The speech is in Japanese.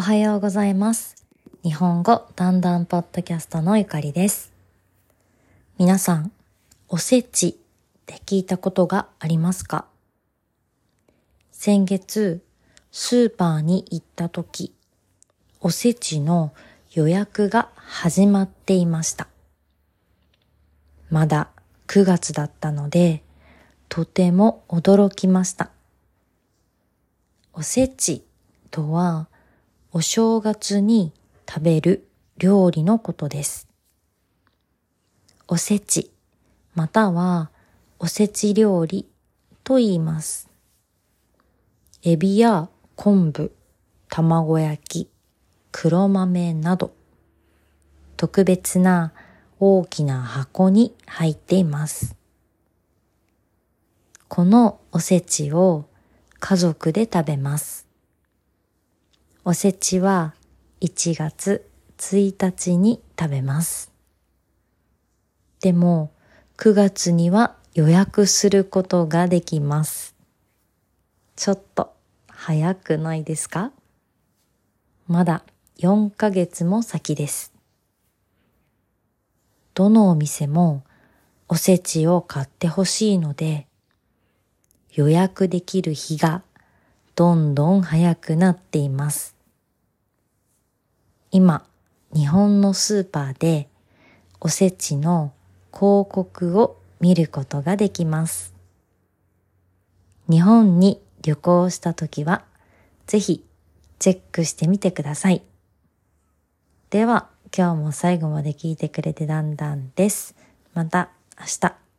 おはようございます。日本語だんだんポッドキャストのゆかりです。皆さん、おせちって聞いたことがありますか？先月、スーパーに行った時、おせちの予約が始まっていました。まだ9月だったので、とても驚きました。おせちとは、お正月に食べる料理のことです。おせち、またはおせち料理と言います。エビや昆布、卵焼き、黒豆など、特別な大きな箱に入っています。このおせちを家族で食べます。おせちは1月1日に食べます。でも9月には予約することができます。ちょっと早くないですか？まだ4ヶ月も先です。どのお店もおせちを買ってほしいので、予約できる日がどんどん早くなっています。今、日本のスーパーでおせちの広告を見ることができます。日本に旅行したときは、ぜひチェックしてみてください。では、今日も最後まで聞いてくれてだんだんです。また明日。